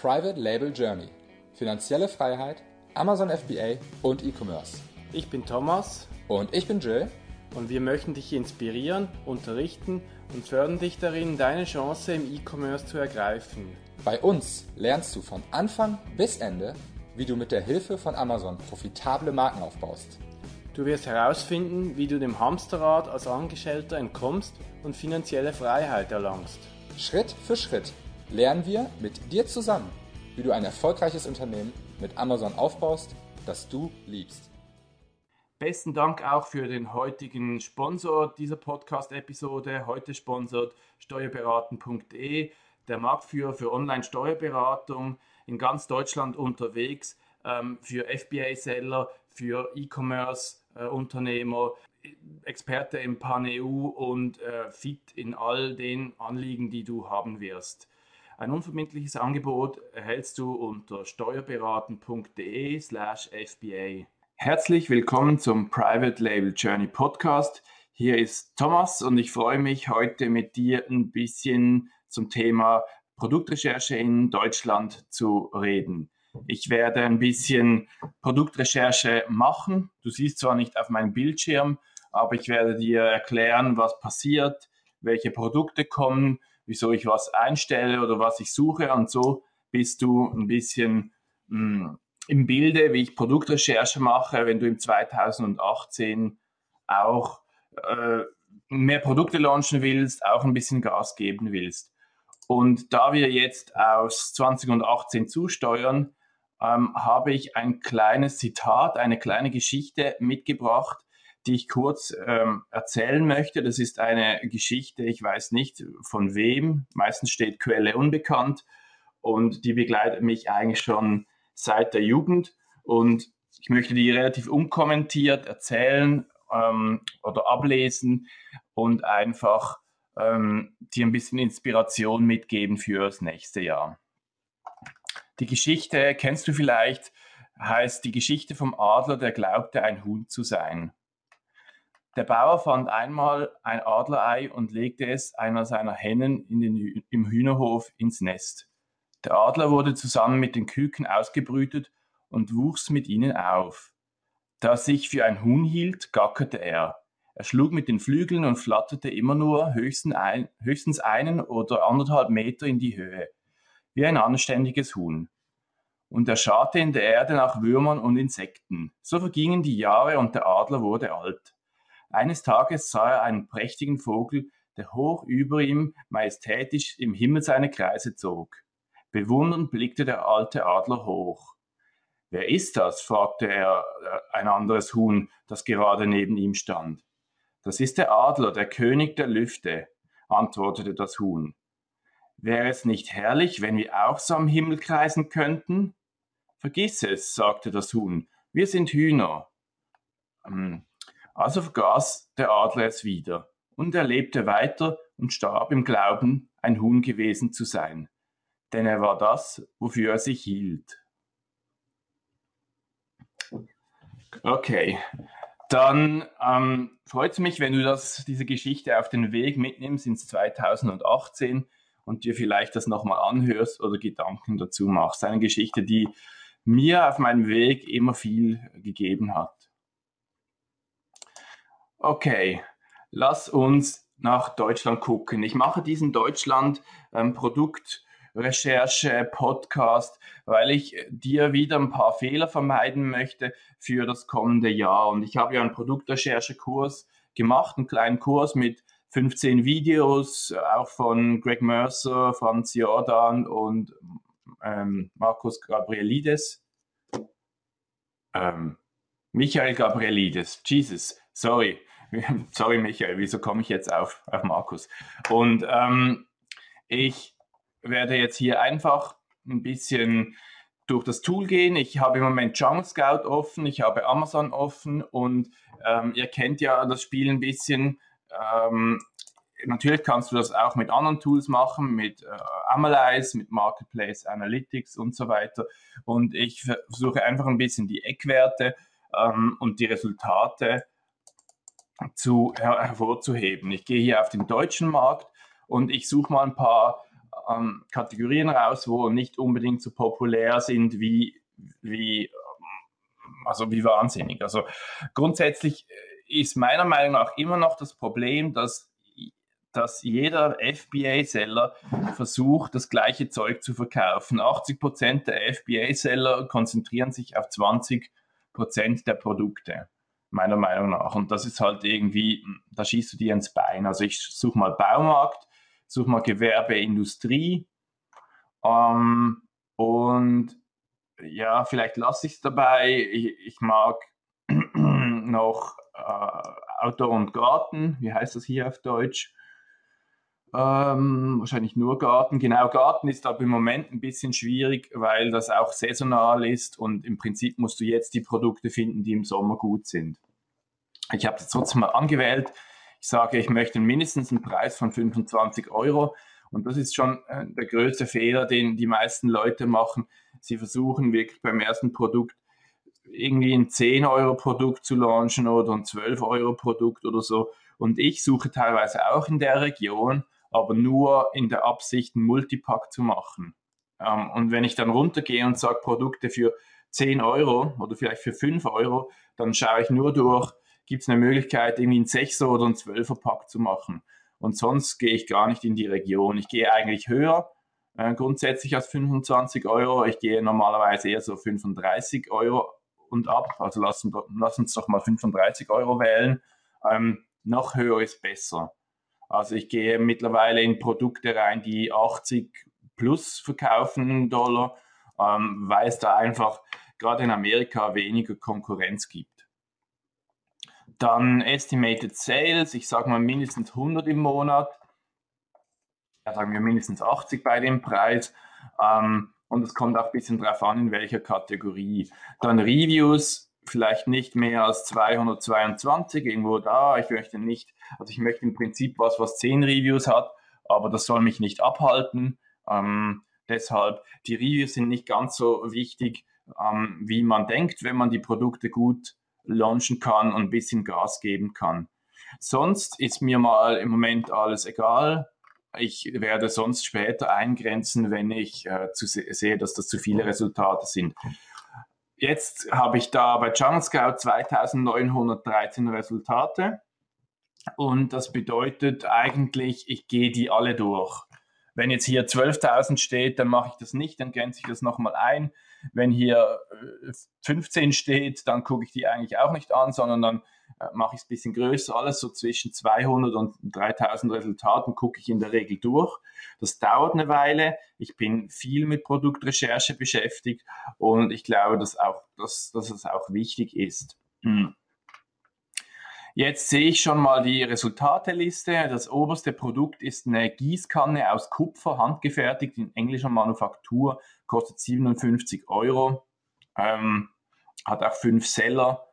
Private Label Journey, finanzielle Freiheit, Amazon FBA und E-Commerce. Ich bin Thomas Und ich bin Jill. und wir möchten dich inspirieren, unterrichten und fördern dich darin, deine Chance im E-Commerce zu ergreifen. Bei uns lernst du von Anfang bis Ende, wie du mit der Hilfe von Amazon profitable Marken aufbaust. Du wirst herausfinden, wie du dem Hamsterrad als Angestellter entkommst und finanzielle Freiheit erlangst. Schritt für Schritt lernen wir mit dir zusammen, wie du ein erfolgreiches Unternehmen mit Amazon aufbaust, das du liebst. Besten Dank auch für den heutigen Sponsor dieser Podcast-Episode. Heute sponsert steuerberaten.de, der Marktführer für Online-Steuerberatung, in ganz Deutschland unterwegs, ähm, für FBA-Seller, für E-Commerce-Unternehmer, Experte im Pan-EU und äh, fit in all den Anliegen, die du haben wirst. Ein unverbindliches Angebot erhältst du unter steuerberaten.de slash FBA. Herzlich willkommen zum Private Label Journey Podcast. Hier ist Thomas und ich freue mich heute mit dir ein bisschen zum Thema Produktrecherche in Deutschland zu reden. Ich werde ein bisschen Produktrecherche machen. Du siehst zwar nicht auf meinem Bildschirm, aber ich werde dir erklären, was passiert, welche Produkte kommen, wieso ich was einstelle oder was ich suche und so bist du ein bisschen mh, im Bilde, wie ich Produktrecherche mache, wenn du im 2018 auch äh, mehr Produkte launchen willst, auch ein bisschen Gas geben willst. Und da wir jetzt aus 2018 zusteuern, ähm, habe ich ein kleines Zitat, eine kleine Geschichte mitgebracht, die ich kurz ähm, erzählen möchte. Das ist eine Geschichte, ich weiß nicht von wem, meistens steht Quelle unbekannt und die begleitet mich eigentlich schon seit der Jugend und ich möchte die relativ unkommentiert erzählen ähm, oder ablesen und einfach ähm, dir ein bisschen Inspiration mitgeben fürs nächste Jahr. Die Geschichte kennst du vielleicht, heißt die Geschichte vom Adler, der glaubte, ein Huhn zu sein. Der Bauer fand einmal ein Adlerei und legte es einer seiner Hennen den, im Hühnerhof ins Nest. Der Adler wurde zusammen mit den Küken ausgebrütet und wuchs mit ihnen auf. Da er sich für ein Huhn hielt, gackerte er. Er schlug mit den Flügeln und flatterte immer nur höchstens, ein, höchstens einen oder anderthalb Meter in die Höhe, wie ein anständiges Huhn. Und er scharte in der Erde nach Würmern und Insekten. So vergingen die Jahre und der Adler wurde alt. Eines Tages sah er einen prächtigen Vogel, der hoch über ihm majestätisch im Himmel seine Kreise zog. Bewundernd blickte der alte Adler hoch. Wer ist das? fragte er äh, ein anderes Huhn, das gerade neben ihm stand. Das ist der Adler, der König der Lüfte, antwortete das Huhn. Wäre es nicht herrlich, wenn wir auch so am Himmel kreisen könnten? Vergiss es, sagte das Huhn, wir sind Hühner. Hm. Also vergaß der Adler es wieder, und er lebte weiter und starb im Glauben, ein Huhn gewesen zu sein, denn er war das, wofür er sich hielt. Okay, dann ähm, freut es mich, wenn du das, diese Geschichte auf den Weg mitnimmst ins 2018 und dir vielleicht das nochmal anhörst oder Gedanken dazu machst. Eine Geschichte, die mir auf meinem Weg immer viel gegeben hat. Okay, lass uns nach Deutschland gucken. Ich mache diesen Deutschland ähm, weil ich dir wieder ein paar Fehler vermeiden möchte für das kommende Jahr. Und ich habe ja einen Produktrecherche-Kurs gemacht, einen kleinen Kurs mit 15 Videos, auch von Greg Mercer, Franz Jordan und ähm, Markus Gabrielides. Ähm, Michael Gabrielides, Jesus, sorry, sorry Michael, wieso komme ich jetzt auf, auf Markus? Und ähm, ich werde jetzt hier einfach ein bisschen durch das Tool gehen. Ich habe im Moment Jungle Scout offen, ich habe Amazon offen und ähm, ihr kennt ja das Spiel ein bisschen. Ähm, natürlich kannst du das auch mit anderen Tools machen, mit äh, Analyze, mit Marketplace Analytics und so weiter. Und ich versuche einfach ein bisschen die Eckwerte ähm, und die Resultate zu, her hervorzuheben. Ich gehe hier auf den deutschen Markt und ich suche mal ein paar ähm, Kategorien raus, wo nicht unbedingt so populär sind wie, wie, also wie wahnsinnig. Also grundsätzlich ist meiner Meinung nach immer noch das Problem, dass, dass jeder FBA-Seller versucht, das gleiche Zeug zu verkaufen. 80 Prozent der FBA-Seller konzentrieren sich auf 20 Prozent der Produkte meiner Meinung nach. Und das ist halt irgendwie, da schießt du dir ins Bein. Also ich suche mal Baumarkt, suche mal Gewerbe, Industrie ähm, und ja, vielleicht lasse ich es dabei. Ich, mag noch äh, Outdoor und Garten. Wie heißt das hier auf Deutsch? Ähm, wahrscheinlich nur Garten. Genau, Garten ist aber im Moment ein bisschen schwierig, weil das auch saisonal ist und im Prinzip musst du jetzt die Produkte finden, die im Sommer gut sind. Ich habe das trotzdem mal angewählt. Ich sage, ich möchte mindestens einen Preis von 25 Euro. Und das ist schon äh, der größte Fehler, den die meisten Leute machen. Sie versuchen wirklich beim ersten Produkt irgendwie ein 10 Euro Produkt zu launchen oder ein 12 Euro Produkt oder so. Und ich suche teilweise auch in der Region aber nur in der Absicht, einen Multipack zu machen. Ähm, und wenn ich dann runtergehe und sage Produkte für 10 Euro oder vielleicht für 5 Euro, dann schaue ich nur durch, gibt es eine Möglichkeit, irgendwie einen 6er oder einen 12er Pack zu machen. Und sonst gehe ich gar nicht in die Region. Ich gehe eigentlich höher, äh, grundsätzlich als 25 Euro. Ich gehe normalerweise eher so 35 Euro und ab. Also lass, lass uns doch mal 35 Euro wählen. Ähm, noch höher ist besser. Also ich gehe mittlerweile in Produkte rein, die 80 plus verkaufen Dollar, ähm, weil es da einfach gerade in Amerika weniger Konkurrenz gibt. Dann Estimated Sales, ich sage mal mindestens 100 im Monat, ja, sagen wir mindestens 80 bei dem Preis. Ähm, und es kommt auch ein bisschen drauf an, in welcher Kategorie. Dann Reviews, vielleicht nicht mehr als 222 irgendwo da. Ich möchte nicht, also ich möchte im Prinzip was, was 10 Reviews hat, aber das soll mich nicht abhalten. Ähm, deshalb, die Reviews sind nicht ganz so wichtig, ähm, wie man denkt, wenn man die Produkte gut launchen kann und ein bisschen Gas geben kann. Sonst ist mir mal im Moment alles egal. Ich werde sonst später eingrenzen, wenn ich äh, sehe, dass das zu viele Resultate sind. Jetzt habe ich da bei Jungle Scout 2913 Resultate und das bedeutet eigentlich, ich gehe die alle durch. Wenn jetzt hier 12.000 steht, dann mache ich das nicht, dann grenze ich das nochmal ein. Wenn hier 15 äh, steht, dann gucke ich die eigentlich auch nicht an, sondern dann mache ich es ein bisschen größer. Alles so zwischen 200 und 3000 Resultaten gucke ich in der Regel durch. Das dauert eine Weile. Ich bin viel mit Produktrecherche beschäftigt und ich glaube, dass, auch, dass, dass es auch wichtig ist. Hm. Jetzt sehe ich schon mal die Resultateliste. Das oberste Produkt ist eine Gießkanne aus Kupfer, handgefertigt in englischer Manufaktur, kostet 57 Euro, ähm, hat auch fünf Seller,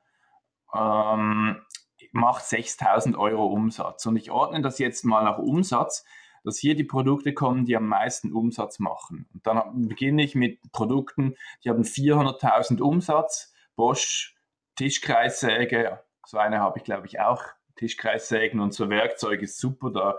ähm, macht 6000 Euro Umsatz. Und ich ordne das jetzt mal nach Umsatz, dass hier die Produkte kommen, die am meisten Umsatz machen. Und dann beginne ich mit Produkten, die haben 400.000 Umsatz, Bosch, Tischkreissäge, so eine habe ich, glaube ich, auch. Tischkreissägen und so Werkzeug ist super, da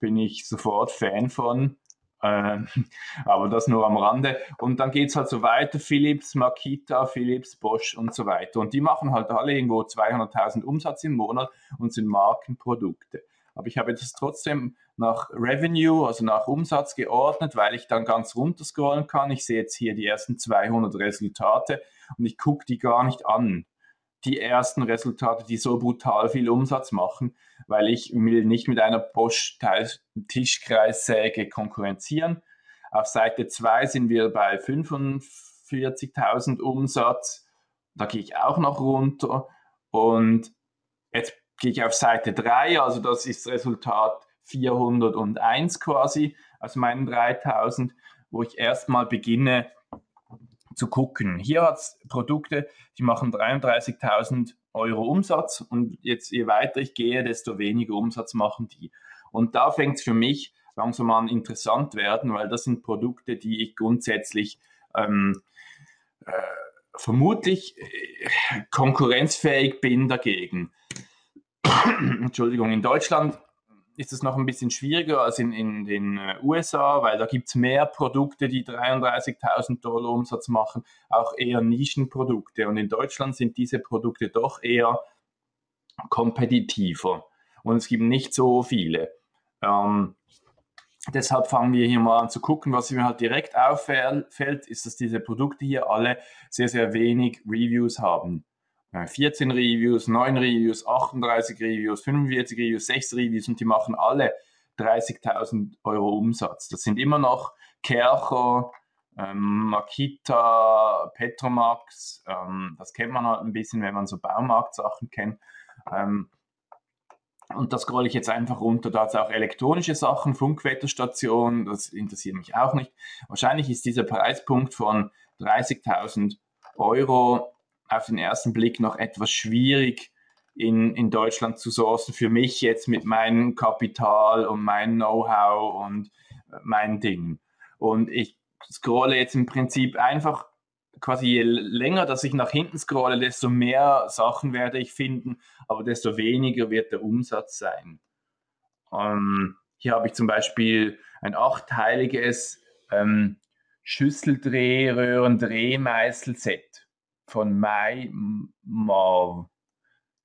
bin ich sofort Fan von. Ähm, aber das nur am Rande. Und dann geht es halt so weiter, Philips, Makita, Philips, Bosch und so weiter. Und die machen halt alle irgendwo 200.000 Umsatz im Monat und sind Markenprodukte. Aber ich habe das trotzdem nach Revenue, also nach Umsatz geordnet, weil ich dann ganz runter scrollen kann. Ich sehe jetzt hier die ersten 200 Resultate und ich gucke die gar nicht an die ersten Resultate, die so brutal viel Umsatz machen, weil ich will nicht mit einer Bosch Tischkreissäge konkurrenzieren. Auf Seite 2 sind wir bei 45.000 Umsatz. Da gehe ich auch noch runter. Und jetzt gehe ich auf Seite 3, also das ist Resultat 401 quasi aus meinen 3000, wo ich erstmal beginne, zu gucken. Hier hat es Produkte, die machen 33.000 Euro Umsatz und jetzt je weiter ich gehe, desto weniger Umsatz machen die. Und da fängt es für mich langsam an interessant werden, weil das sind Produkte, die ich grundsätzlich ähm, äh, vermutlich äh, konkurrenzfähig bin dagegen. Entschuldigung, in Deutschland ist es noch ein bisschen schwieriger als in, in den äh, USA, weil da gibt es mehr Produkte, die 33.000 Dollar Umsatz machen, auch eher Nischenprodukte. Und in Deutschland sind diese Produkte doch eher kompetitiver. Und es gibt nicht so viele. Ähm, deshalb fangen wir hier mal an zu gucken, was mir halt direkt auffällt, ist, dass diese Produkte hier alle sehr, sehr wenig Reviews haben. 14 Reviews, 9 Reviews, 38 Reviews, 45 Reviews, 6 Reviews und die machen alle 30.000 Euro Umsatz. Das sind immer noch Kercher, ähm, Makita, Petromax. Ähm, das kennt man halt ein bisschen, wenn man so Baumarktsachen kennt. Ähm, und das scrolle ich jetzt einfach runter. Da hat es auch elektronische Sachen, Funkwetterstation, das interessiert mich auch nicht. Wahrscheinlich ist dieser Preispunkt von 30.000 Euro auf den ersten Blick noch etwas schwierig in, in Deutschland zu sourcen. Für mich jetzt mit meinem Kapital und meinem Know-how und äh, meinen Dingen. Und ich scrolle jetzt im Prinzip einfach quasi je länger, dass ich nach hinten scrolle, desto mehr Sachen werde ich finden, aber desto weniger wird der Umsatz sein. Ähm, hier habe ich zum Beispiel ein achteiliges ähm, Schüsseldrehröhren-Drehmeißel-Set von Mai Marv.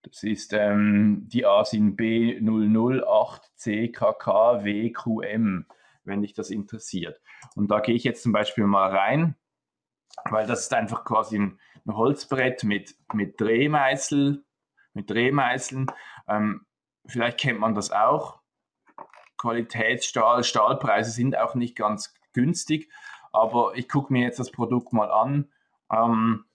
Das ist ähm, die ASIN B008CKKWQM, wenn dich das interessiert. Und da gehe ich jetzt zum Beispiel mal rein, weil das ist einfach quasi ein, ein Holzbrett mit, mit Drehmeißel, mit Drehmeißeln. Ähm, vielleicht kennt man das auch. Qualitätsstahl, Stahlpreise sind auch nicht ganz günstig, aber ich gucke mir jetzt das Produkt mal an. Ähm, äh,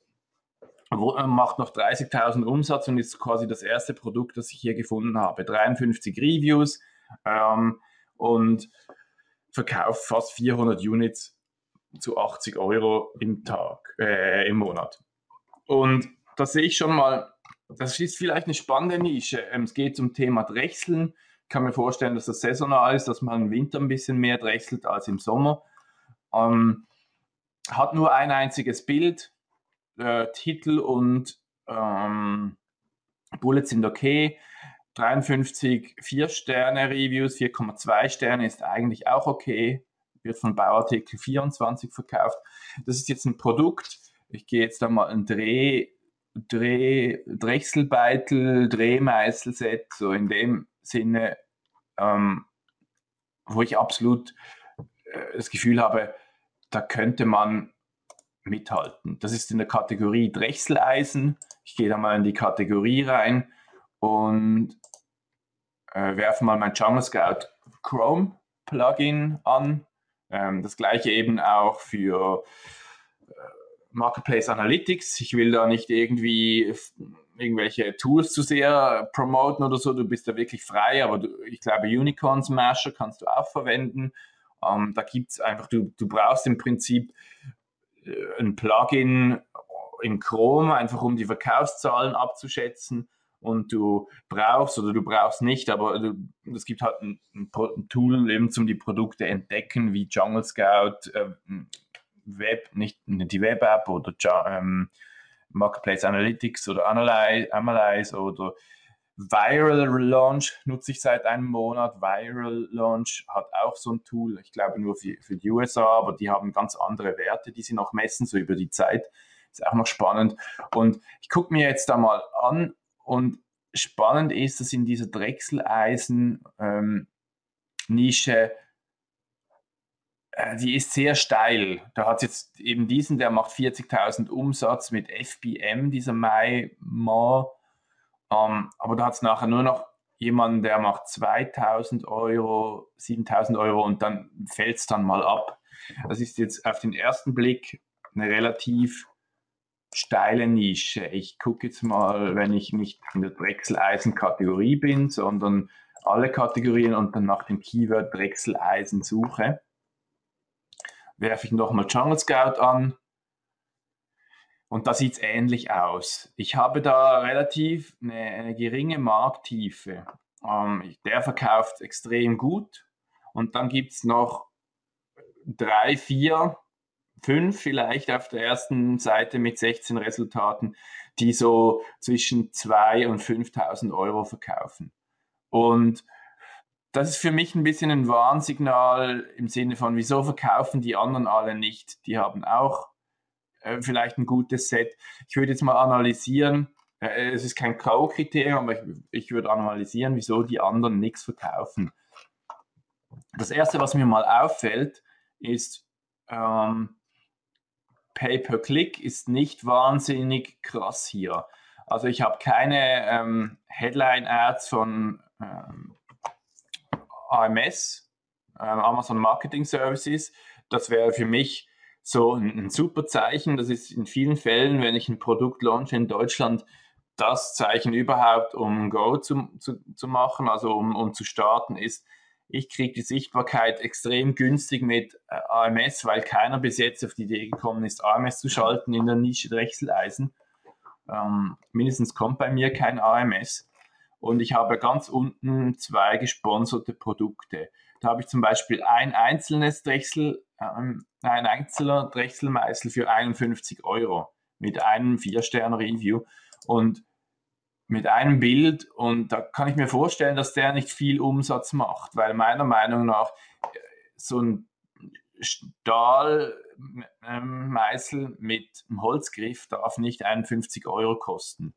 macht noch 30.000 Umsatz und ist quasi das erste Produkt, das ich hier gefunden habe. 53 Reviews ähm, und verkauft fast 400 Units zu 80 Euro im Tag, äh, im Monat. Und da sehe ich schon mal, das ist vielleicht eine spannende Nische. Ähm, es geht zum Thema Drechseln. Ich kann mir vorstellen, dass das saisonal ist, dass man im Winter ein bisschen mehr drechselt als im Sommer. Ähm, hat nur ein einziges Bild, äh, Titel und ähm, Bullets sind okay. 53 4-Sterne-Reviews, 4,2 Sterne ist eigentlich auch okay. Wird von Bauartikel 24 verkauft. Das ist jetzt ein Produkt. Ich gehe jetzt da mal ein Dreh, Dreh, Drechselbeitel, Drehmeißelset, so in dem Sinne, ähm, wo ich absolut äh, das Gefühl habe, da könnte man mithalten. Das ist in der Kategorie Drechseleisen. Ich gehe da mal in die Kategorie rein und äh, werfe mal mein Jungle Scout Chrome Plugin an. Ähm, das gleiche eben auch für äh, Marketplace Analytics. Ich will da nicht irgendwie irgendwelche Tools zu sehr promoten oder so. Du bist da wirklich frei, aber du, ich glaube, Unicorn Smasher kannst du auch verwenden. Ähm, da gibt es einfach, du, du brauchst im Prinzip ein Plugin in Chrome, einfach um die Verkaufszahlen abzuschätzen. Und du brauchst oder du brauchst nicht, aber es gibt halt ein, ein, Tool eben zum die Produkte entdecken, wie Jungle Scout, äh, Web, nicht die Web App oder ähm, Marketplace Analytics oder Analyze, Analyze oder Viral Launch nutze ich seit einem Monat. Viral Launch hat auch so ein Tool, ich glaube nur für, für die USA, aber die haben ganz andere Werte, die sie noch messen, so über die Zeit. Ist auch noch spannend. Und ich gucke mir jetzt da mal an und spannend ist, dass in dieser Drechseleisen-Nische, ähm, äh, die ist sehr steil. Da hat es jetzt eben diesen, der macht 40.000 Umsatz mit FBM, dieser Mai Mar um, ähm, aber da hat es nachher nur noch jemanden, der macht 2000 Euro, 7000 Euro und dann fällt es dann mal ab. Das ist jetzt auf den ersten Blick eine relativ steile Nische. Ich gucke jetzt mal, wenn ich nicht in der Drechseleisen-Kategorie bin, sondern alle Kategorien und dann nach dem Keyword Drechseleisen suche, werfe ich nochmal Jungle Scout an und da sieht es ähnlich aus. Ich habe da relativ eine, eine geringe Markttiefe. Ähm, der verkauft extrem gut. Und dann gibt es noch drei, vier, fünf vielleicht auf der ersten Seite mit 16 Resultaten, die so zwischen 2.000 und 5.000 Euro verkaufen. Und das ist für mich ein bisschen ein Warnsignal im Sinne von, wieso verkaufen die anderen alle nicht? Die haben auch äh, vielleicht ein gutes Set. Ich würde jetzt mal analysieren, äh, es ist kein K.O.-Kriterium, aber ich, ich würde analysieren, wieso die anderen nichts verkaufen. Das erste, was mir mal auffällt, ist, ähm, Pay-per-Click ist nicht wahnsinnig krass hier. Also ich habe keine ähm, Headline-Ads von ähm, AMS, äh, Amazon Marketing Services. Das wäre für mich so ein, ein, super Zeichen. Das ist in vielen Fällen, wenn ich ein Produkt launche in Deutschland, das Zeichen überhaupt, um Go zu, zu, zu machen, also um, um zu starten, ist, ich kriege die Sichtbarkeit extrem günstig mit äh, AMS, weil keiner bis jetzt auf die Idee gekommen ist, AMS zu schalten in der Nische Drechseleisen. Ähm, mindestens kommt bei mir kein AMS. Und ich habe ganz unten zwei gesponserte Produkte. Da habe ich zum Beispiel ein einzelnes Drechsel, ähm, ein einzelner Drechselmeißel für 51 Euro mit einem Vier-Sterne-Review und mit einem Bild. Und da kann ich mir vorstellen, dass der nicht viel Umsatz macht, weil meiner Meinung nach äh, so ein Stahlmeißel mit einem Holzgriff darf nicht 51 Euro kosten.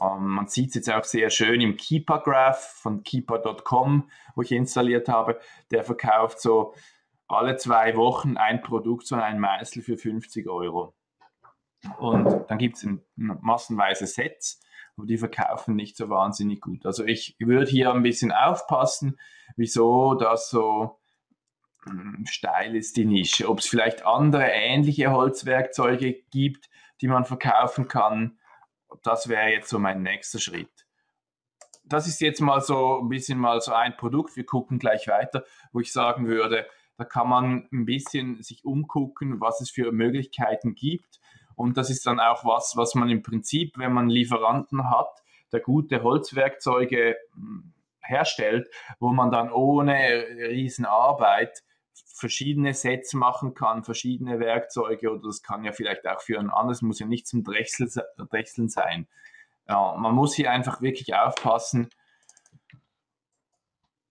Ähm, man sieht es jetzt auch sehr schön im Keeper Graph von keeper.com, wo ich installiert habe. Der verkauft so alle zwei Wochen ein Produkt, so ein Meißel für 50 Euro. Und dann gibt es massenweise Sets, aber die verkaufen nicht so wahnsinnig gut. Also ich würde hier ein bisschen aufpassen, wieso das so hm, steil ist, die Nische. Ob es vielleicht andere ähnliche Holzwerkzeuge gibt, die man verkaufen kann das wäre jetzt so mein nächster Schritt. Das ist jetzt mal so ein bisschen mal so ein Produkt. Wir gucken gleich weiter, wo ich sagen würde, da kann man ein bisschen sich umgucken, was es für Möglichkeiten gibt. Und das ist dann auch was, was man im Prinzip, wenn man Lieferanten hat, der gute Holzwerkzeuge hm, herstellt, wo man dann ohne Riesenarbeit verschiedene Sets machen kann, verschiedene Werkzeuge oder das kann ja vielleicht auch für ein anderes, muss ja nicht zum Drechsel, Drechseln sein. Ja, man muss hier einfach wirklich aufpassen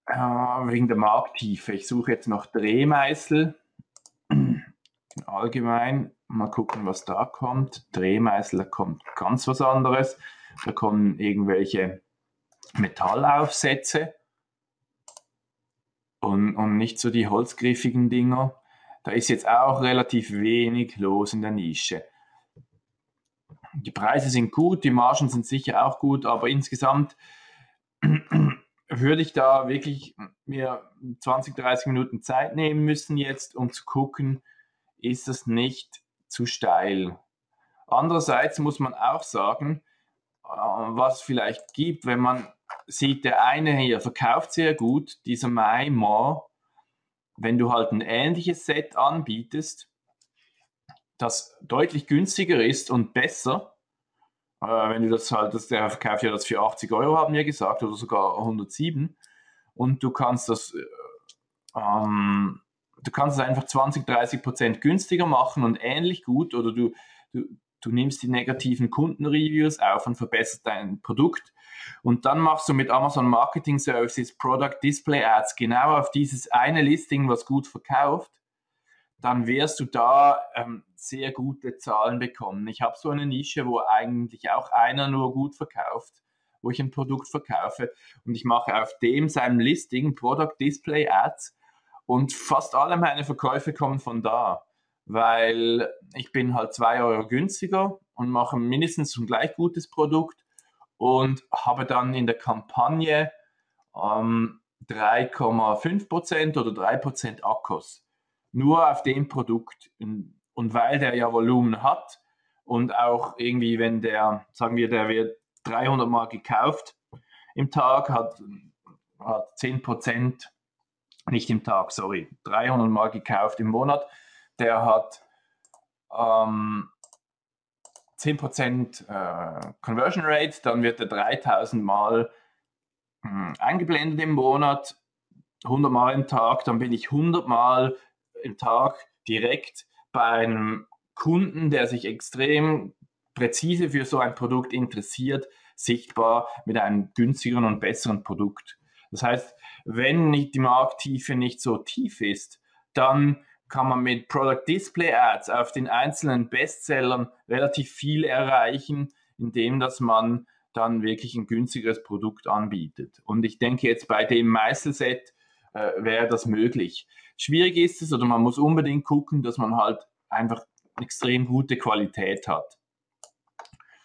äh, wegen der Markttiefe. Ich suche jetzt noch Drehmeißel. Allgemein, mal gucken, was da kommt. Drehmeißel, da kommt ganz was anderes. Da kommen irgendwelche Metallaufsätze und, und nicht so die holzgriffigen Dinger. Da ist jetzt auch relativ wenig los in der Nische. Die Preise sind gut, die Margen sind sicher auch gut, aber insgesamt würde ich da wirklich mir 20, 30 Minuten Zeit nehmen müssen jetzt, um zu gucken, ist das nicht zu steil. Andererseits muss man auch sagen, äh, was vielleicht gibt, wenn man sieht der eine hier, verkauft sehr gut, dieser Maimar, wenn du halt ein ähnliches Set anbietest, das deutlich günstiger ist und besser, äh, wenn du das halt, das, der verkauft ja das für 80 Euro, haben wir gesagt, oder sogar 107, und du kannst das, äh, ähm, du kannst es einfach 20, 30 Prozent günstiger machen und ähnlich gut, oder du, du, du nimmst die negativen Kundenreviews auf und verbesserst dein Produkt. Und dann machst du mit Amazon Marketing Services Product Display Ads genau auf dieses eine Listing, was gut verkauft, dann wirst du da ähm, sehr gute Zahlen bekommen. Ich habe so eine Nische, wo eigentlich auch einer nur gut verkauft, wo ich ein Produkt verkaufe und ich mache auf dem seinem Listing Product Display Ads und fast alle meine Verkäufe kommen von da, weil ich bin halt zwei Euro günstiger und mache mindestens ein gleich gutes Produkt und habe dann in der Kampagne ähm, 3,5% oder 3% Akkus. Nur auf dem Produkt. Und weil der ja Volumen hat und auch irgendwie, wenn der, sagen wir, der wird 300 Mal gekauft im Tag, hat, hat 10%, nicht im Tag, sorry, 300 Mal gekauft im Monat, der hat ähm, 10% äh, Conversion Rate, dann wird er 3000 Mal mh, eingeblendet im Monat, 100 Mal im Tag, dann bin ich 100 Mal im Tag direkt bei einem Kunden, der sich extrem präzise für so ein Produkt interessiert, sichtbar mit einem günstigeren und besseren Produkt. Das heißt, wenn die Markttiefe nicht so tief ist, dann kann man mit Product Display Ads auf den einzelnen Bestsellern relativ viel erreichen, indem dass man dann wirklich ein günstigeres Produkt anbietet. Und ich denke jetzt bei dem Meißelset äh, wäre das möglich. Schwierig ist es oder man muss unbedingt gucken, dass man halt einfach extrem gute Qualität hat.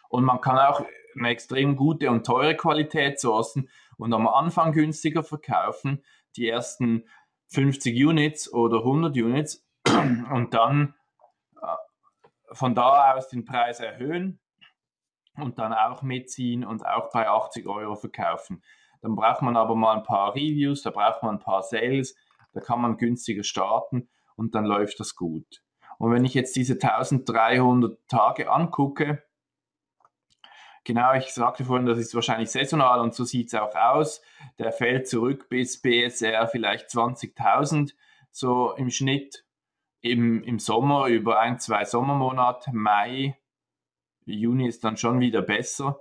Und man kann auch eine extrem gute und teure Qualität sourcen und am Anfang günstiger verkaufen, die ersten 50 Units oder 100 Units und dann äh, von da aus den Preis erhöhen und dann auch mitziehen und auch bei 80 Euro verkaufen. Dann braucht man aber mal ein paar Reviews, da braucht man ein paar Sales, da kann man günstiger starten und dann läuft das gut. Und wenn ich jetzt diese 1300 Tage angucke, genau, ich sagte vorhin, das ist wahrscheinlich saisonal und so sieht es auch aus. Der fällt zurück bis BSR vielleicht 20.000, so im Schnitt im, im Sommer über ein, zwei Sommermonate, Mai, Juni ist dann schon wieder besser.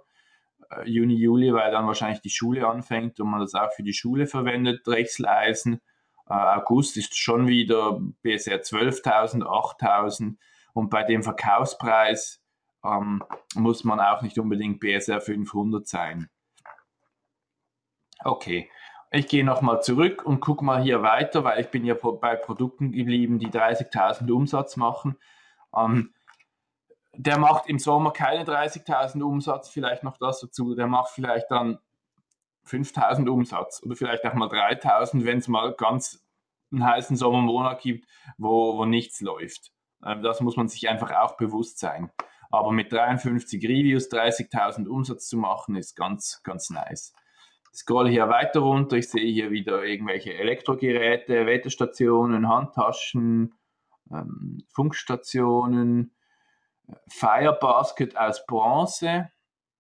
Äh, Juni, Juli, weil dann wahrscheinlich die Schule anfängt und man das auch für die Schule verwendet, Drechseleisen. Äh, August ist schon wieder BSR 12.000, 8.000 und bei dem Verkaufspreis ähm, muss man auch nicht unbedingt BSR 500 sein. Okay, ich gehe nochmal zurück und gucke mal hier weiter, weil ich bin ja bei Produkten geblieben, die 30.000 Umsatz machen. Ähm, der macht im Sommer keine 30.000 Umsatz, vielleicht noch das dazu, der macht vielleicht dann 5.000 Umsatz oder vielleicht auch mal 3.000, wenn es mal ganz einen heißen Sommermonat gibt, wo, wo nichts läuft. Ähm, das muss man sich einfach auch bewusst sein. Aber mit 53 Reviews 30.000 Umsatz zu machen, ist ganz, ganz nice. Ich scroll hier weiter runter, ich sehe hier wieder irgendwelche Elektrogeräte, Wetterstationen, Handtaschen, ähm, Funkstationen, Fire Basket aus Bronze,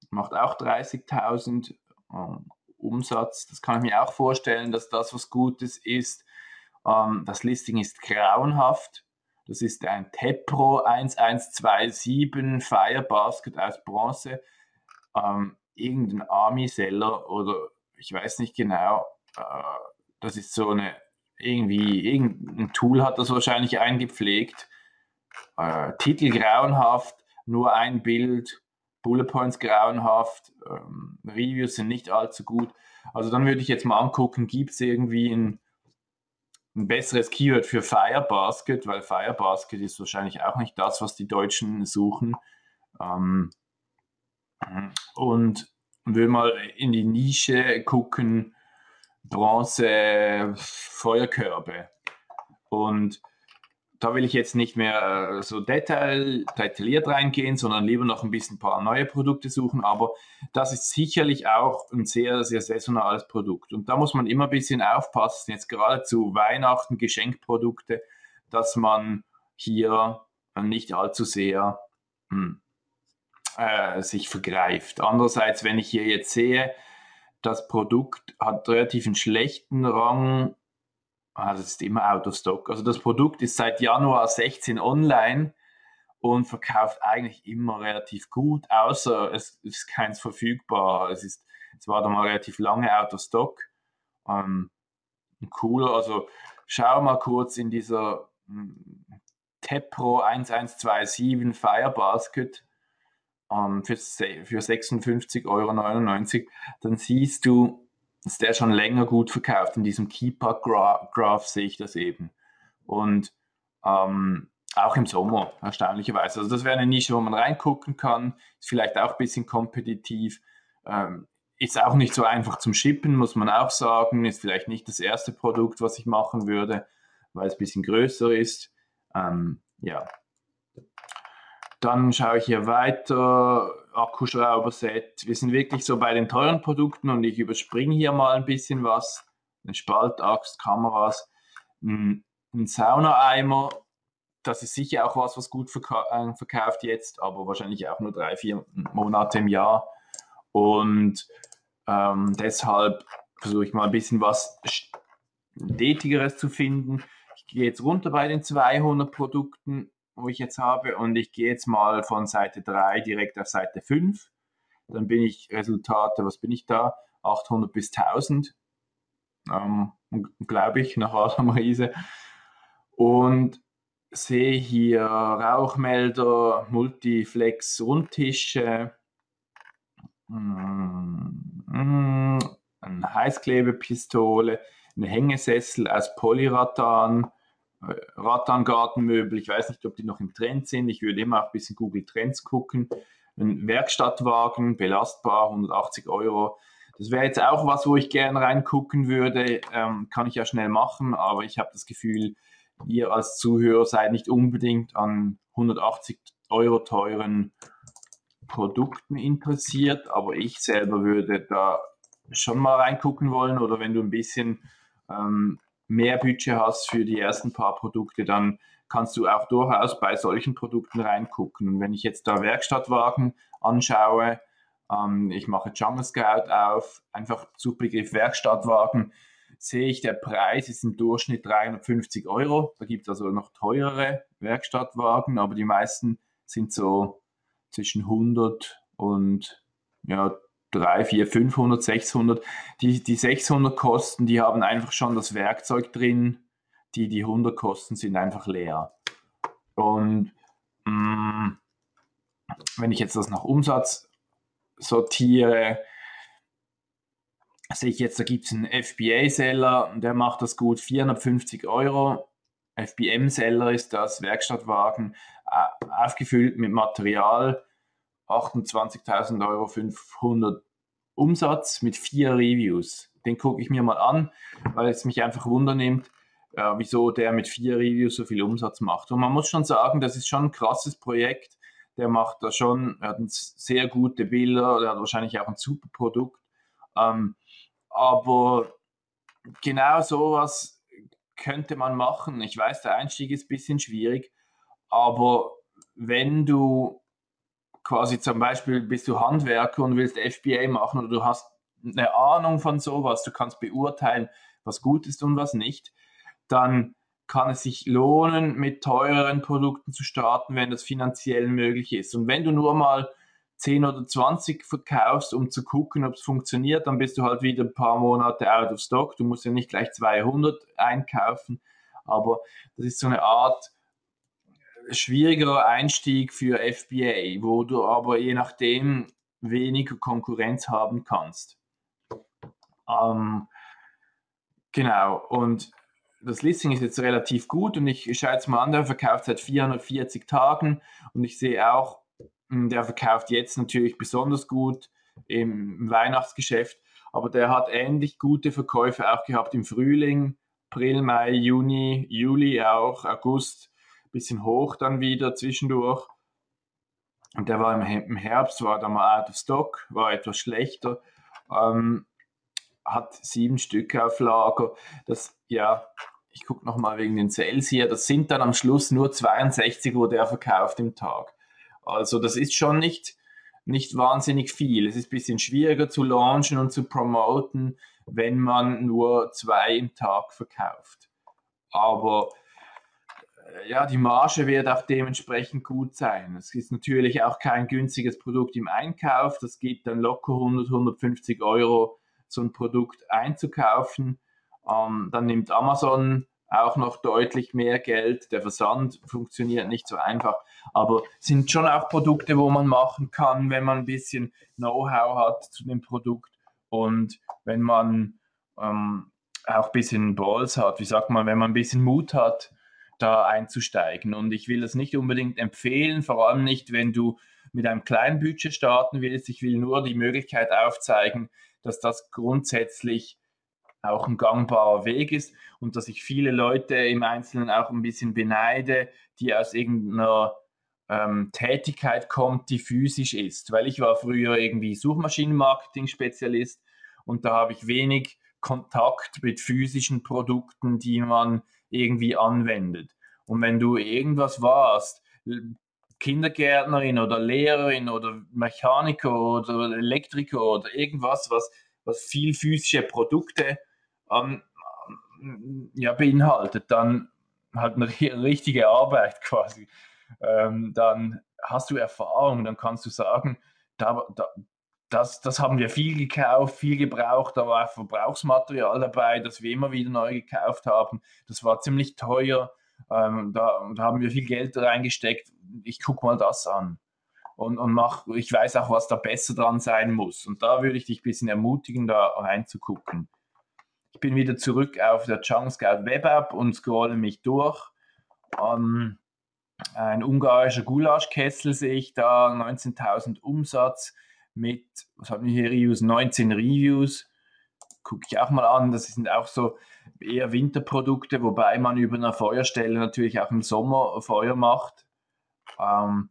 macht auch 30.000 ähm, Umsatz. Das kann ich mir auch vorstellen, dass das was Gutes ist. Ähm, das Listing ist grauenhaft. Das ist ein Tepro 1127 Fire Basket aus Bronze. Ähm, irgendein Army-Seller oder ich weiß nicht genau. Äh, das ist so eine, irgendwie, irgendein Tool hat das wahrscheinlich eingepflegt äh, Titel grauenhaft, nur ein Bild, Bullet Points grauenhaft, ähm, Reviews sind nicht allzu gut. Also dann würde ich jetzt mal angucken, gibt es irgendwie ein, ein besseres Keyword für Firebasket, weil Firebasket ist wahrscheinlich auch nicht das, was die Deutschen suchen. Ähm, und will mal in die Nische gucken, Bronze Feuerkörbe. Und da will ich jetzt nicht mehr äh, so detail, detailliert reingehen, sondern lieber noch ein bisschen ein paar neue Produkte suchen. Aber das ist sicherlich auch ein sehr, sehr saisonales Produkt. Und da muss man immer ein bisschen aufpassen, jetzt gerade zu Weihnachten, Geschenkprodukte, dass man hier nicht allzu sehr hm, äh, sich vergreift. Andererseits, wenn ich hier jetzt sehe, das Produkt hat relativ einen schlechten Rang Ah, das ist immer out of stock. Also das Produkt ist seit Januar 16 online und verkauft eigentlich immer relativ gut, außer es ist keins verfügbar. Es ist, es war da mal relativ lange out of stock. Ähm, cooler, also schau mal kurz in dieser hm, Tepro 1127 Fire Basket ähm, für, für 56,99 Euro, dann siehst du, ist der schon länger gut verkauft. In diesem Keeper Graph sehe ich das eben. Und ähm, auch im Sommer, erstaunlicherweise. Also das wäre eine Nische, wo man reingucken kann. Ist vielleicht auch ein bisschen kompetitiv. Ähm, ist auch nicht so einfach zum Shippen, muss man auch sagen. Ist vielleicht nicht das erste Produkt, was ich machen würde, weil es ein bisschen größer ist. Ähm, ja. Dann schaue ich hier weiter. Akkuschrauber-Set. Wir sind wirklich so bei den teuren Produkten und ich überspringe hier mal ein bisschen was. Eine Spaltaxt, Kameras, ein, ein Saunaeimer. Das ist sicher auch was, was gut verka äh, verkauft jetzt, aber wahrscheinlich auch nur drei, vier Monate im Jahr. Und ähm, deshalb versuche ich mal ein bisschen was Stetigeres zu finden. Ich gehe jetzt runter bei den 200 Produkten wo ich jetzt habe und ich gehe jetzt mal von Seite 3 direkt auf Seite 5. Dann bin ich Resultate, was bin ich da? 800 bis 1000. ähm, glaube ich, nach Adam Riese. Und sehe hier Rauchmelder, Multiflex Rundtische, mm, eine Heißklebepistole, eine Hängesessel aus Polyrattan, äh, Rattan-Gartenmöbel. Ich weiß nicht, ob die noch im Trend sind. Ich würde immer auch ein bisschen Google Trends gucken. Ein Werkstattwagen, belastbar, 180 Euro. Das wäre jetzt auch was, wo ich gerne reingucken würde. Ähm, kann ich ja schnell machen, aber ich habe das Gefühl, ihr als Zuhörer seid nicht unbedingt an 180 Euro teuren Produkten interessiert, aber ich selber würde da schon mal reingucken wollen oder wenn du ein bisschen ähm, mehr Budget hast für die ersten paar Produkte, dann kannst du auch durchaus bei solchen Produkten reingucken. Und wenn ich jetzt da Werkstattwagen anschaue, ähm, ich mache Jungle Scout auf, einfach Suchbegriff Werkstattwagen, sehe ich, der Preis ist im Durchschnitt 350 Euro. Da gibt es also noch teurere Werkstattwagen, aber die meisten sind so zwischen 100 und ja, 3, 4, 500, 600. Die, die 600 Kosten, die haben einfach schon das Werkzeug drin. Die, die 100 Kosten sind einfach leer. Und mh, mm, wenn ich jetzt das nach Umsatz sortiere, sehe ich jetzt, da gibt es einen FBA-Seller, der macht das gut, 450 Euro. FBM-Seller ist das, Werkstattwagen, aufgefüllt mit Material, 28.000 Euro 500 Umsatz mit vier Reviews. Den gucke ich mir mal an, weil es mich einfach wundernimmt, äh, wieso der mit vier Reviews so viel Umsatz macht. Und man muss schon sagen, das ist schon ein krasses Projekt. Der macht da schon, er hat sehr gute Bilder, der hat wahrscheinlich auch ein super Produkt. Ähm, aber genau sowas könnte man machen. Ich weiß, der Einstieg ist ein bisschen schwierig, aber wenn du quasi zum Beispiel bist du Handwerker und willst FBA machen oder du hast eine Ahnung von sowas, du kannst beurteilen, was gut ist und was nicht, dann kann es sich lohnen, mit teureren Produkten zu starten, wenn das finanziell möglich ist. Und wenn du nur mal 10 oder 20 verkaufst, um zu gucken, ob es funktioniert, dann bist du halt wieder ein paar Monate out of stock. Du musst ja nicht gleich 200 einkaufen, aber das ist so eine Art schwierigerer Einstieg für FBA, wo du aber je nachdem weniger Konkurrenz haben kannst. Ähm, genau, und das Listing ist jetzt relativ gut und ich schaue jetzt mal an, der verkauft seit 440 Tagen und ich sehe auch, hm, der verkauft jetzt natürlich besonders gut im Weihnachtsgeschäft, aber der hat ähnlich gute Verkäufe auch gehabt im Frühling, April, Mai, Juni, Juli auch, August bisschen hoch dann wieder zwischendurch. Und der war im Herbst, war da mal out of stock, war etwas schlechter, ähm, hat sieben Stück auf Lager. Das, ja, ich gucke nochmal wegen den Sales hier, das sind dann am Schluss nur 62, wo der verkauft im Tag. Also das ist schon nicht, nicht wahnsinnig viel. Es ist ein bisschen schwieriger zu launchen und zu promoten, wenn man nur zwei im Tag verkauft. Aber ja, die Marge wird auch dementsprechend gut sein. Es ist natürlich auch kein günstiges Produkt im Einkauf. Das gibt dann locker 100, 150 Euro, so ein Produkt einzukaufen. Ähm, dann nimmt Amazon auch noch deutlich mehr Geld. Der Versand funktioniert nicht so einfach, aber sind schon auch Produkte, wo man machen kann, wenn man ein bisschen Know-how hat zu dem Produkt und wenn man ähm, auch ein bisschen Balls hat, wie sagt man, wenn man ein bisschen Mut hat, da einzusteigen. Und ich will das nicht unbedingt empfehlen, vor allem nicht, wenn du mit einem kleinen Budget starten willst. Ich will nur die Möglichkeit aufzeigen, dass das grundsätzlich auch ein gangbarer Weg ist und dass ich viele Leute im Einzelnen auch ein bisschen beneide, die aus irgendeiner ähm, Tätigkeit kommt, die physisch ist. Weil ich war früher irgendwie Suchmaschinenmarketing-Spezialist und da habe ich wenig Kontakt mit physischen Produkten, die man irgendwie anwendet. Und wenn du irgendwas warst, Kindergärtnerin oder Lehrerin oder Mechaniker oder Elektriker oder irgendwas, was, was viel physische Produkte ähm, ja, beinhaltet, dann halt eine richtige Arbeit quasi. Ähm, dann hast du Erfahrung, dann kannst du sagen, da, da, das, das haben wir viel gekauft, viel gebraucht, da war Verbrauchsmaterial dabei, das wir immer wieder neu gekauft haben. Das war ziemlich teuer. Ähm, da, da, haben wir viel Geld reingesteckt. Ich gucke mal das an. Und, und mach, ich weiß auch, was da besser dran sein muss. Und da würde ich dich ein bisschen ermutigen, da reinzugucken. Ich bin wieder zurück auf der Chung Scout Web App und scrolle mich durch. Um, ein ungarischer Gulaschkessel sehe ich da, 19.000 Umsatz mit, was haben wir hier Reviews? 19 Reviews. Gucke ich auch mal an. Das sind auch so eher Winterprodukte, wobei man über einer Feuerstelle natürlich auch im Sommer Feuer macht. Ähm,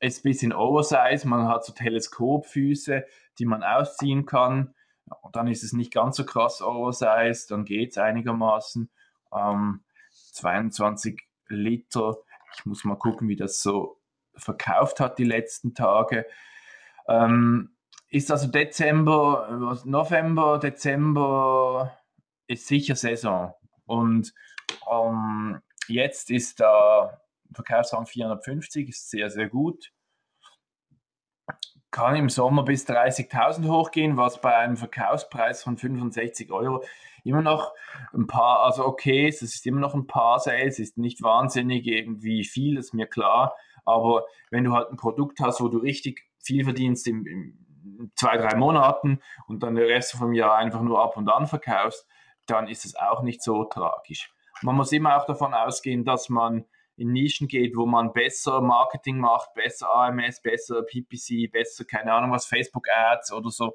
ist ein bisschen Oversize. Man hat so Teleskopfüße, die man ausziehen kann. Und dann ist es nicht ganz so krass Oversize, dann geht es einigermaßen. Ähm, 22 Liter. Ich muss mal gucken, wie das so verkauft hat die letzten Tage. Ähm, ist also Dezember, November, Dezember ist sicher Saison. Und ähm, jetzt ist der Verkaufsrang 450, ist sehr, sehr gut. Kann im Sommer bis 30.000 hochgehen, was bei einem Verkaufspreis von 65 Euro immer noch ein paar, also okay, es ist immer noch ein paar Sales, ist nicht wahnsinnig irgendwie viel, ist mir klar. Aber wenn du halt ein Produkt hast, wo du richtig viel verdienst in, in zwei, drei Monaten und dann den Rest vom Jahr einfach nur ab und an verkaufst, dann ist es auch nicht so tragisch. Man muss immer auch davon ausgehen, dass man in Nischen geht, wo man besser Marketing macht, besser AMS, besser PPC, besser, keine Ahnung was, Facebook-Ads oder so,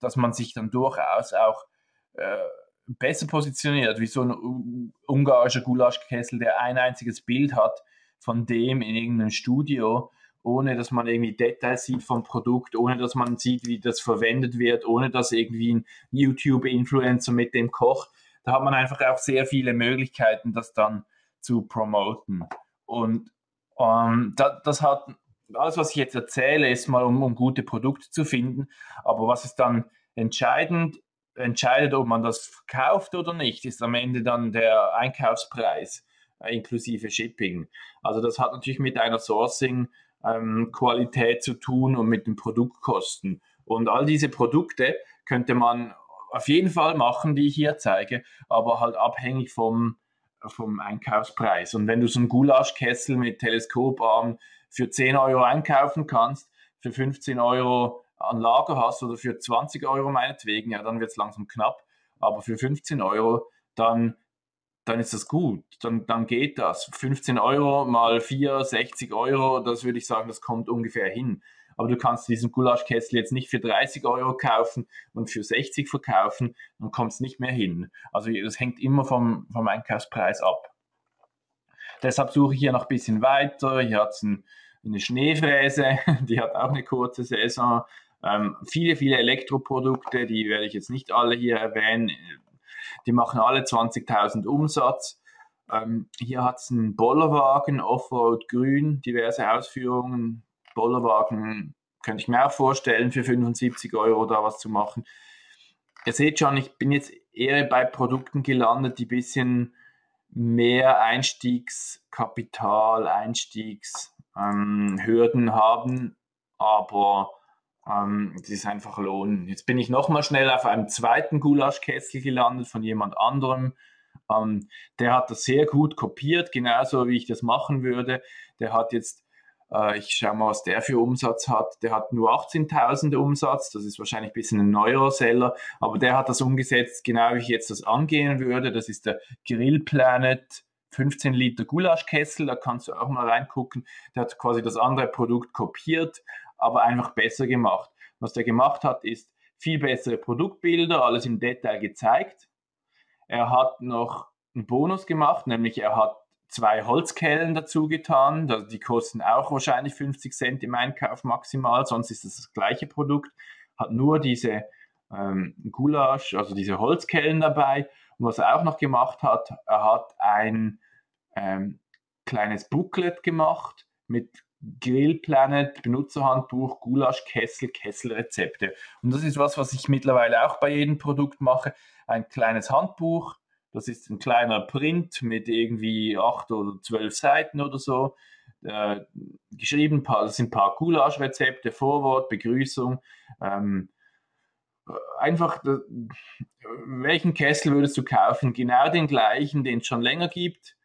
dass man sich dann durchaus auch äh, besser positioniert, wie so ein ungarischer Gulaschkessel, der ein einziges Bild hat von dem in irgendeinem Studio ohne dass man irgendwie Details sieht vom Produkt, ohne dass man sieht, wie das verwendet wird, ohne dass irgendwie ein YouTube-Influencer mit dem kocht. Da hat man einfach auch sehr viele Möglichkeiten, das dann zu promoten. Und ähm, das, das hat alles, was ich jetzt erzähle, ist mal, um, um gute Produkte zu finden. Aber was ist dann entscheidend, entscheidet, ob man das verkauft oder nicht, ist am Ende dann der Einkaufspreis inklusive Shipping. Also das hat natürlich mit einer Sourcing ähm, Qualität zu tun und mit den Produktkosten. Und all diese Produkte könnte man auf jeden Fall machen, die ich hier zeige, aber halt abhängig vom, vom Einkaufspreis. Und wenn du so einen Gulaschkessel mit Teleskoparm für 10 Euro einkaufen kannst, für 15 Euro an Lager hast oder für 20 Euro meinetwegen, ja, dann wird es langsam knapp. Aber für 15 Euro, dann dann ist das gut, dann, dann geht das. 15 Euro mal 4, 60 Euro, das würde ich sagen, das kommt ungefähr hin. Aber du kannst diesen Gulaschkessel jetzt nicht für 30 Euro kaufen und für 60 verkaufen, dann kommt es nicht mehr hin. Also das hängt immer vom, vom Einkaufspreis ab. Deshalb suche ich hier noch ein bisschen weiter. Hier hat es ein, eine Schneefräse, die hat auch eine kurze Saison. Ähm, viele, viele Elektroprodukte, die werde ich jetzt nicht alle hier erwähnen die machen alle 20.000 Umsatz. Ähm, hier hat es einen Bollerwagen, Offroad Grün, diverse Ausführungen. Bollerwagen könnte ich mir auch vorstellen, für 75 Euro da was zu machen. Ihr seht schon, ich bin jetzt eher bei Produkten gelandet, die ein bisschen mehr Einstiegskapital, Einstiegshürden ähm, haben, aber ähm, das ist einfach lohnen. Jetzt bin ich nochmal schnell auf einem zweiten Gulaschkessel gelandet von jemand anderem. Ähm, der hat das sehr gut kopiert, genauso wie ich das machen würde. Der hat jetzt, äh, ich schaue mal, was der für Umsatz hat. Der hat nur 18.000 Umsatz. Das ist wahrscheinlich ein bisschen ein neuerer Seller, aber der hat das umgesetzt, genau wie ich jetzt das angehen würde. Das ist der Grill Planet 15 Liter Gulaschkessel, da kannst du auch mal reingucken. Der hat quasi das andere Produkt kopiert, aber einfach besser gemacht. Was der gemacht hat, ist viel bessere Produktbilder, alles im Detail gezeigt. Er hat noch einen Bonus gemacht, nämlich er hat zwei Holzkellen dazu getan. Die kosten auch wahrscheinlich 50 Cent im Einkauf maximal, sonst ist es das, das gleiche Produkt. Hat nur diese ähm, Gulasch, also diese Holzkellen dabei. Und was er auch noch gemacht hat, er hat ein ähm, kleines Booklet gemacht mit Grill Planet, Benutzerhandbuch, Gulasch, Kessel, Kesselrezepte. Und das ist was, was ich mittlerweile auch bei jedem Produkt mache. Ein kleines Handbuch, das ist ein kleiner Print mit irgendwie acht oder zwölf Seiten oder so. Äh, geschrieben, das sind ein paar Gulaschrezepte, Vorwort, Begrüßung, ähm, einfach, welchen Kessel würdest du kaufen? Genau den gleichen, den es schon länger gibt?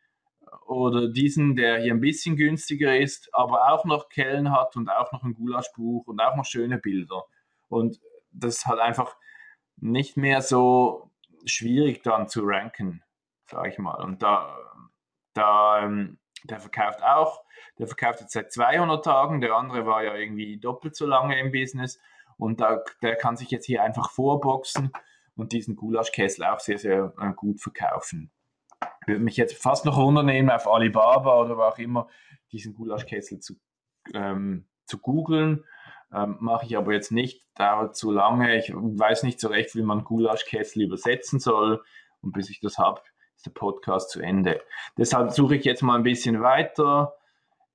Oder diesen, der hier ein bisschen günstiger ist, aber auch noch Kellen hat und auch noch ein Gulaschbuch und auch noch schöne Bilder. Und das hat einfach nicht mehr so schwierig dann zu ranken, sage ich mal. Und da, da ähm, der verkauft auch, der verkauft jetzt seit 200 Tagen, der andere war ja irgendwie doppelt so lange im Business und da, der kann sich jetzt hier einfach vorboxen und diesen Gulaschkessel auch sehr, sehr äh, gut verkaufen. Ich würde mich jetzt fast noch runternehmen, auf Alibaba oder wo auch immer diesen Gulaschkessel zu, ähm, zu googeln. Ähm, Mache ich aber jetzt nicht, dauert zu lange. Ich weiß nicht so recht, wie man Gulaschkessel übersetzen soll. Und bis ich das habe, ist der Podcast zu Ende. Deshalb suche ich jetzt mal ein bisschen weiter.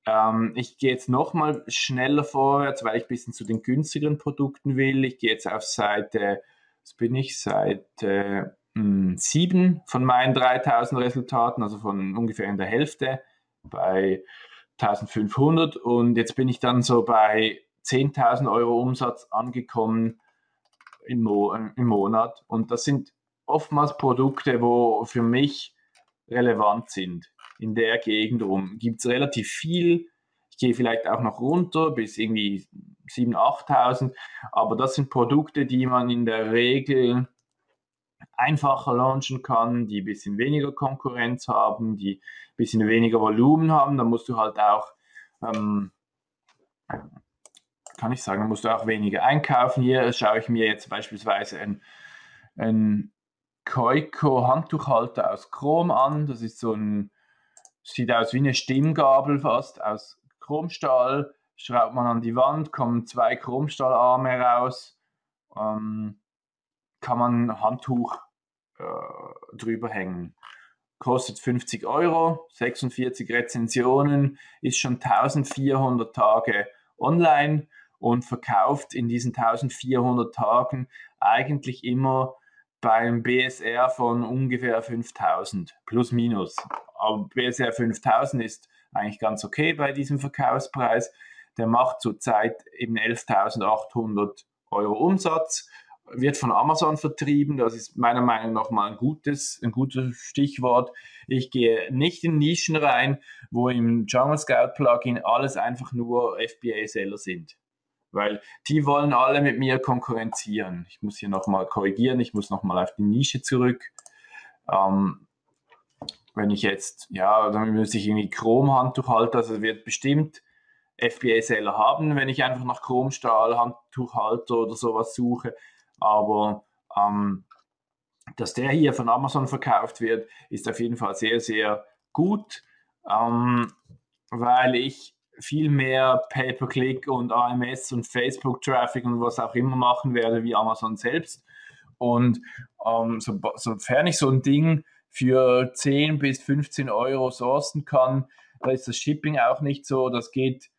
Ähm, ich gehe jetzt nochmal schneller vorwärts, weil ich ein bisschen zu den günstigeren Produkten will. Ich gehe jetzt auf Seite, was bin ich, Seite mh, 7 von meinen 3000 Resultaten, also von ungefähr in der Hälfte bei 1500 und jetzt bin ich dann so bei 10.000 Euro Umsatz angekommen im, Mo im Monat und das sind oftmals Produkte, wo für mich relevant sind. In der Gegend rum gibt es relativ viel. Ich gehe vielleicht auch noch runter bis irgendwie 7.000, 8.000, aber das sind Produkte, die man in der Regel einfacher launchen kann, die ein bisschen weniger Konkurrenz haben, die ein bisschen weniger Volumen haben. Da musst du halt auch, ähm, kann ich sagen, musst du auch weniger einkaufen. Hier schaue ich mir jetzt beispielsweise ein, ein Koiko Handtuchhalter aus Chrom an. Das ist so ein, sieht aus wie eine Stimmgabel fast, aus Chromstahl. Schraubt man an die Wand, kommen zwei Chromstahlarme raus. Ähm, kann man Handtuch äh, drüber hängen. Kostet 50 Euro, 46 Rezensionen, ist schon 1400 Tage online und verkauft in diesen 1400 Tagen eigentlich immer beim BSR von ungefähr 5000 plus minus. Aber BSR 5000 ist eigentlich ganz okay bei diesem Verkaufspreis. Der macht zurzeit eben 11.800 Euro Umsatz, wird von Amazon vertrieben. Das ist meiner Meinung nach mal ein gutes, ein gutes Stichwort. Ich gehe nicht in Nischen rein, wo im Jungle Scout Plugin alles einfach nur FBA-Seller sind weil die wollen alle mit mir konkurrenzieren. Ich muss hier nochmal korrigieren, ich muss nochmal auf die Nische zurück. Ähm, wenn ich jetzt, ja, dann müsste ich irgendwie Chrom-Handtuch halten, also wird bestimmt FBA-Seller haben, wenn ich einfach nach Chromstahl-Handtuchhalter oder sowas suche. Aber ähm, dass der hier von Amazon verkauft wird, ist auf jeden Fall sehr, sehr gut, ähm, weil ich viel mehr Pay-per-Click und AMS und Facebook-Traffic und was auch immer machen werde wie Amazon selbst. Und ähm, so, sofern ich so ein Ding für 10 bis 15 Euro sourcen kann, da ist das Shipping auch nicht so. Das geht,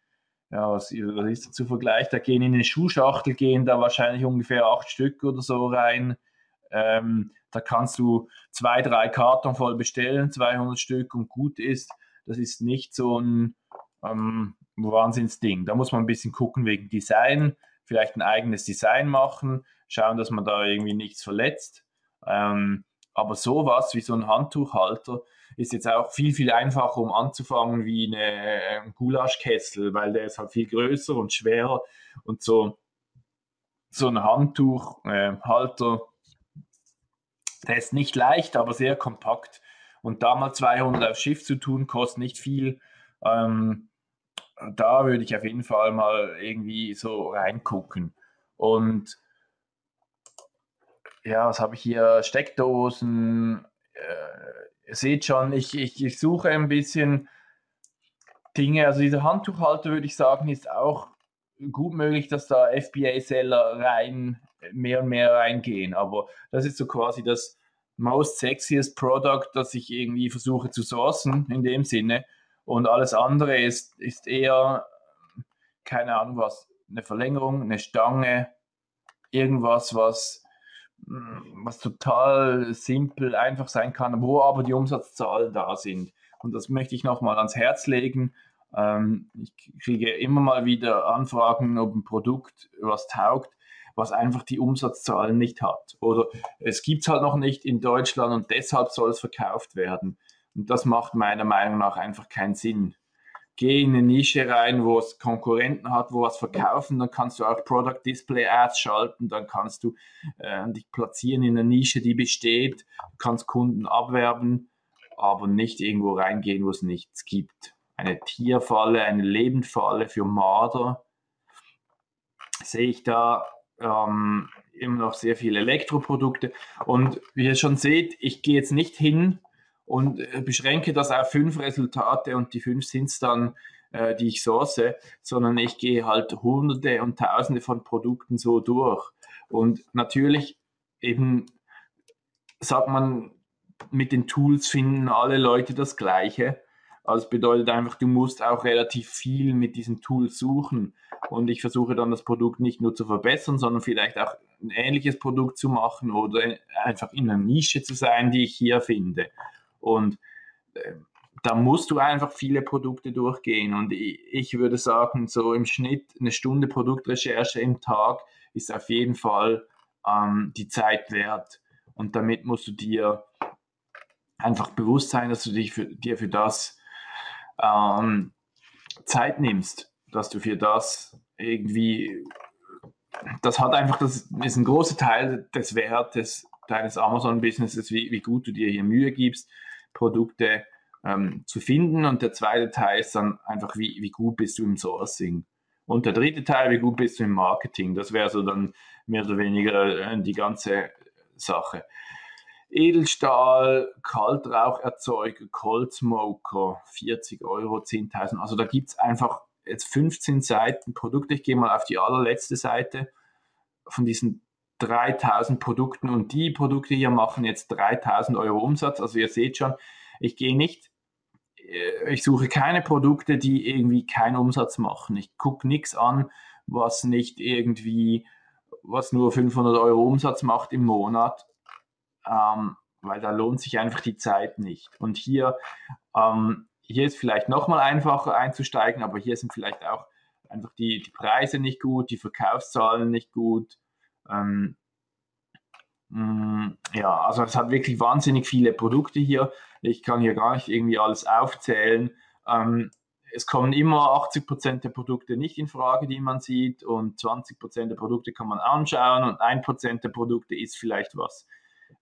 ja, was, was ist dazu Vergleich? Da gehen in eine Schuhschachtel, gehen da wahrscheinlich ungefähr acht Stück oder so rein. Ähm, da kannst du zwei, drei Karton voll bestellen, 200 Stück und gut ist. Das ist nicht so ein ähm, Wahnsinnsding. Da muss man ein bisschen gucken wegen Design, vielleicht ein eigenes Design machen, schauen, dass man da irgendwie nichts verletzt. Ähm, aber sowas wie so ein Handtuchhalter ist jetzt auch viel, viel einfacher, um anzufangen wie eine, ein Gulaschkessel, weil der ist halt viel größer und schwerer und so, so ein Handtuchhalter, äh, der ist nicht leicht, aber sehr kompakt. Und da mal 200 aufs Schiff zu tun, kostet nicht viel. Ähm, da würde ich auf jeden Fall mal irgendwie so reingucken. Und ja, was habe ich hier? Steckdosen. Äh, seht schon, ich, ich, ich suche ein bisschen Dinge. Also dieser Handtuchhalter, würde ich sagen, ist auch gut möglich, dass da FBA-Seller rein, mehr und mehr reingehen. Aber das ist so quasi das most sexiest Product, das ich irgendwie versuche zu sourcen in dem Sinne. Und alles andere ist, ist eher, keine Ahnung was, eine Verlängerung, eine Stange, irgendwas, was, was total simpel, einfach sein kann, wo aber die Umsatzzahlen da sind. Und das möchte ich nochmal ans Herz legen. Ähm, ich kriege immer mal wieder Anfragen, ob ein Produkt was taugt. was einfach die Umsatzzahlen nicht hat. Oder es gibt es halt noch nicht in Deutschland und deshalb soll es verkauft werden. Und das macht meiner Meinung nach einfach keinen Sinn. Geh in eine Nische rein, wo es Konkurrenten hat, wo was verkaufen, dann kannst du auch Product Display Ads schalten, dann kannst du äh, dich platzieren in einer Nische, die besteht, kannst Kunden abwerben, aber nicht irgendwo reingehen, wo es nichts gibt. Eine Tierfalle, eine Lebendfalle für Marder sehe ich da ähm, immer noch sehr viele Elektroprodukte. Und wie ihr schon seht, ich gehe jetzt nicht hin und äh, beschränke das auf fünf Resultate und die fünf sind es dann, äh, die ich source, sondern ich gehe halt hunderte und tausende von Produkten so durch. Und natürlich eben sagt man, mit den Tools finden alle Leute das Gleiche. Also bedeutet einfach, du musst auch relativ viel mit diesen Tools suchen. Und ich versuche dann das Produkt nicht nur zu verbessern, sondern vielleicht auch ein ähnliches Produkt zu machen oder einfach in einer Nische zu sein, die ich hier finde. Und äh, da musst du einfach viele Produkte durchgehen. Und ich, ich würde sagen, so im Schnitt eine Stunde Produktrecherche im Tag ist auf jeden Fall ähm, die Zeit wert. Und damit musst du dir einfach bewusst sein, dass du dich für, dir für das ähm, Zeit nimmst, dass du für das irgendwie, das hat einfach, das ist ein großer Teil des Wertes deines Amazon-Businesses, wie, wie gut du dir hier Mühe gibst, Produkte ähm, zu finden. Und der zweite Teil ist dann einfach, wie, wie gut bist du im Sourcing. Und der dritte Teil, wie gut bist du im Marketing. Das wäre so dann mehr oder weniger äh, die ganze Sache. Edelstahl, Kaltraucherzeuger, Cold Smoker, 40 Euro, 10.000. Also da gibt es einfach jetzt 15 Seiten Produkte. Ich gehe mal auf die allerletzte Seite von diesen 3000 Produkten und die Produkte hier machen jetzt 3000 Euro Umsatz. Also ihr seht schon, ich gehe nicht, äh, ich suche keine Produkte, die irgendwie keinen Umsatz machen. Ich gucke nichts an, was nicht irgendwie, was nur 500 Euro Umsatz macht im Monat ähm, weil da lohnt sich einfach die Zeit nicht. Und hier, ähm, hier ist vielleicht nochmal einfacher einzusteigen, aber hier sind vielleicht auch einfach die, die Preise nicht gut, die Verkaufszahlen nicht gut. Ähm, mm, ja, also es hat wirklich wahnsinnig viele Produkte hier. Ich kann hier gar nicht irgendwie alles aufzählen. Ähm, es kommen immer 80 Prozent der Produkte nicht in Frage, die man sieht, und 20 Prozent der Produkte kann man anschauen und ein Prozent der Produkte ist vielleicht was,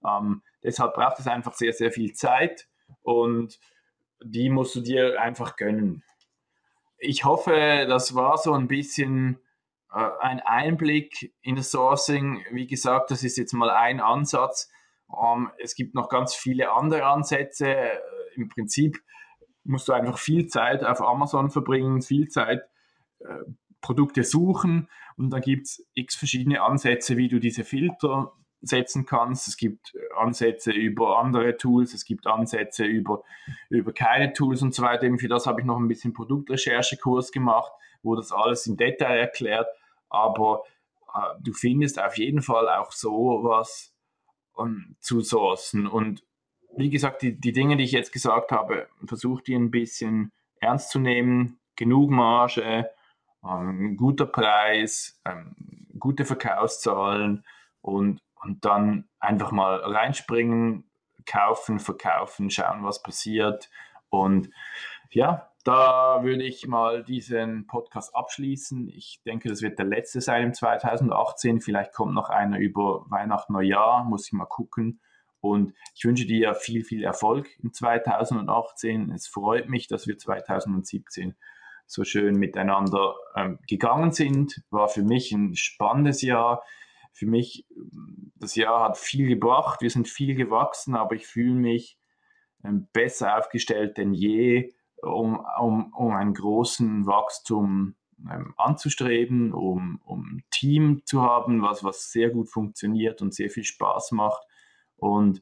ähm, deshalb braucht es einfach sehr, sehr viel Zeit und die musst du dir einfach gönnen. Ich hoffe, das war so ein bisschen ein Einblick in das Sourcing. Wie gesagt, das ist jetzt mal ein Ansatz. Ähm, es gibt noch ganz viele andere Ansätze. Äh, Im Prinzip musst du einfach viel Zeit auf Amazon verbringen, viel Zeit äh, Produkte suchen und dann gibt es x verschiedene Ansätze, wie du diese Filter setzen kannst. Es gibt Ansätze über andere Tools, es gibt Ansätze über, über keine Tools und so weiter. Für das habe ich noch ein bisschen Produktrecherchekurs gemacht, wo das alles im Detail erklärt. Aber äh, du findest auf jeden Fall auch sowas ähm, zu sourcen. Und wie gesagt, die, die Dinge, die ich jetzt gesagt habe, versucht die ein bisschen ernst zu nehmen. Genug Marge, ähm, guter Preis, ähm, gute Verkaufszahlen und und dann einfach mal reinspringen, kaufen, verkaufen, schauen, was passiert. Und ja, da würde ich mal diesen Podcast abschließen. Ich denke, das wird der letzte sein im 2018. Vielleicht kommt noch einer über Weihnachten, Neujahr, muss ich mal gucken. Und ich wünsche dir viel, viel Erfolg im 2018. Es freut mich, dass wir 2017 so schön miteinander ähm, gegangen sind. War für mich ein spannendes Jahr für mich, das Jahr hat viel gebracht, wir sind viel gewachsen, aber ich fühle mich ähm, besser aufgestellt denn je, um, um, um einen großen Wachstum ähm, anzustreben, um, um ein Team zu haben, was, was sehr gut funktioniert und sehr viel Spaß macht. Und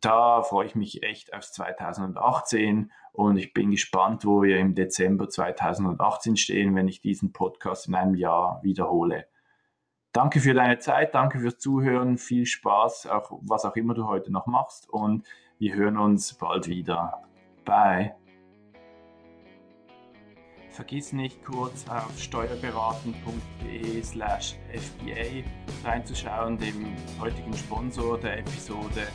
da freue ich mich echt auf 2018 und ich bin gespannt, wo wir im Dezember 2018 stehen, wenn ich diesen Podcast in einem Jahr wiederhole. Danke für deine Zeit, danke fürs Zuhören, viel Spaß, auch was auch immer du heute noch machst und wir hören uns bald wieder. Bye. Vergiss nicht kurz auf steuerberaten.de slash FBA reinzuschauen, dem heutigen Sponsor der Episode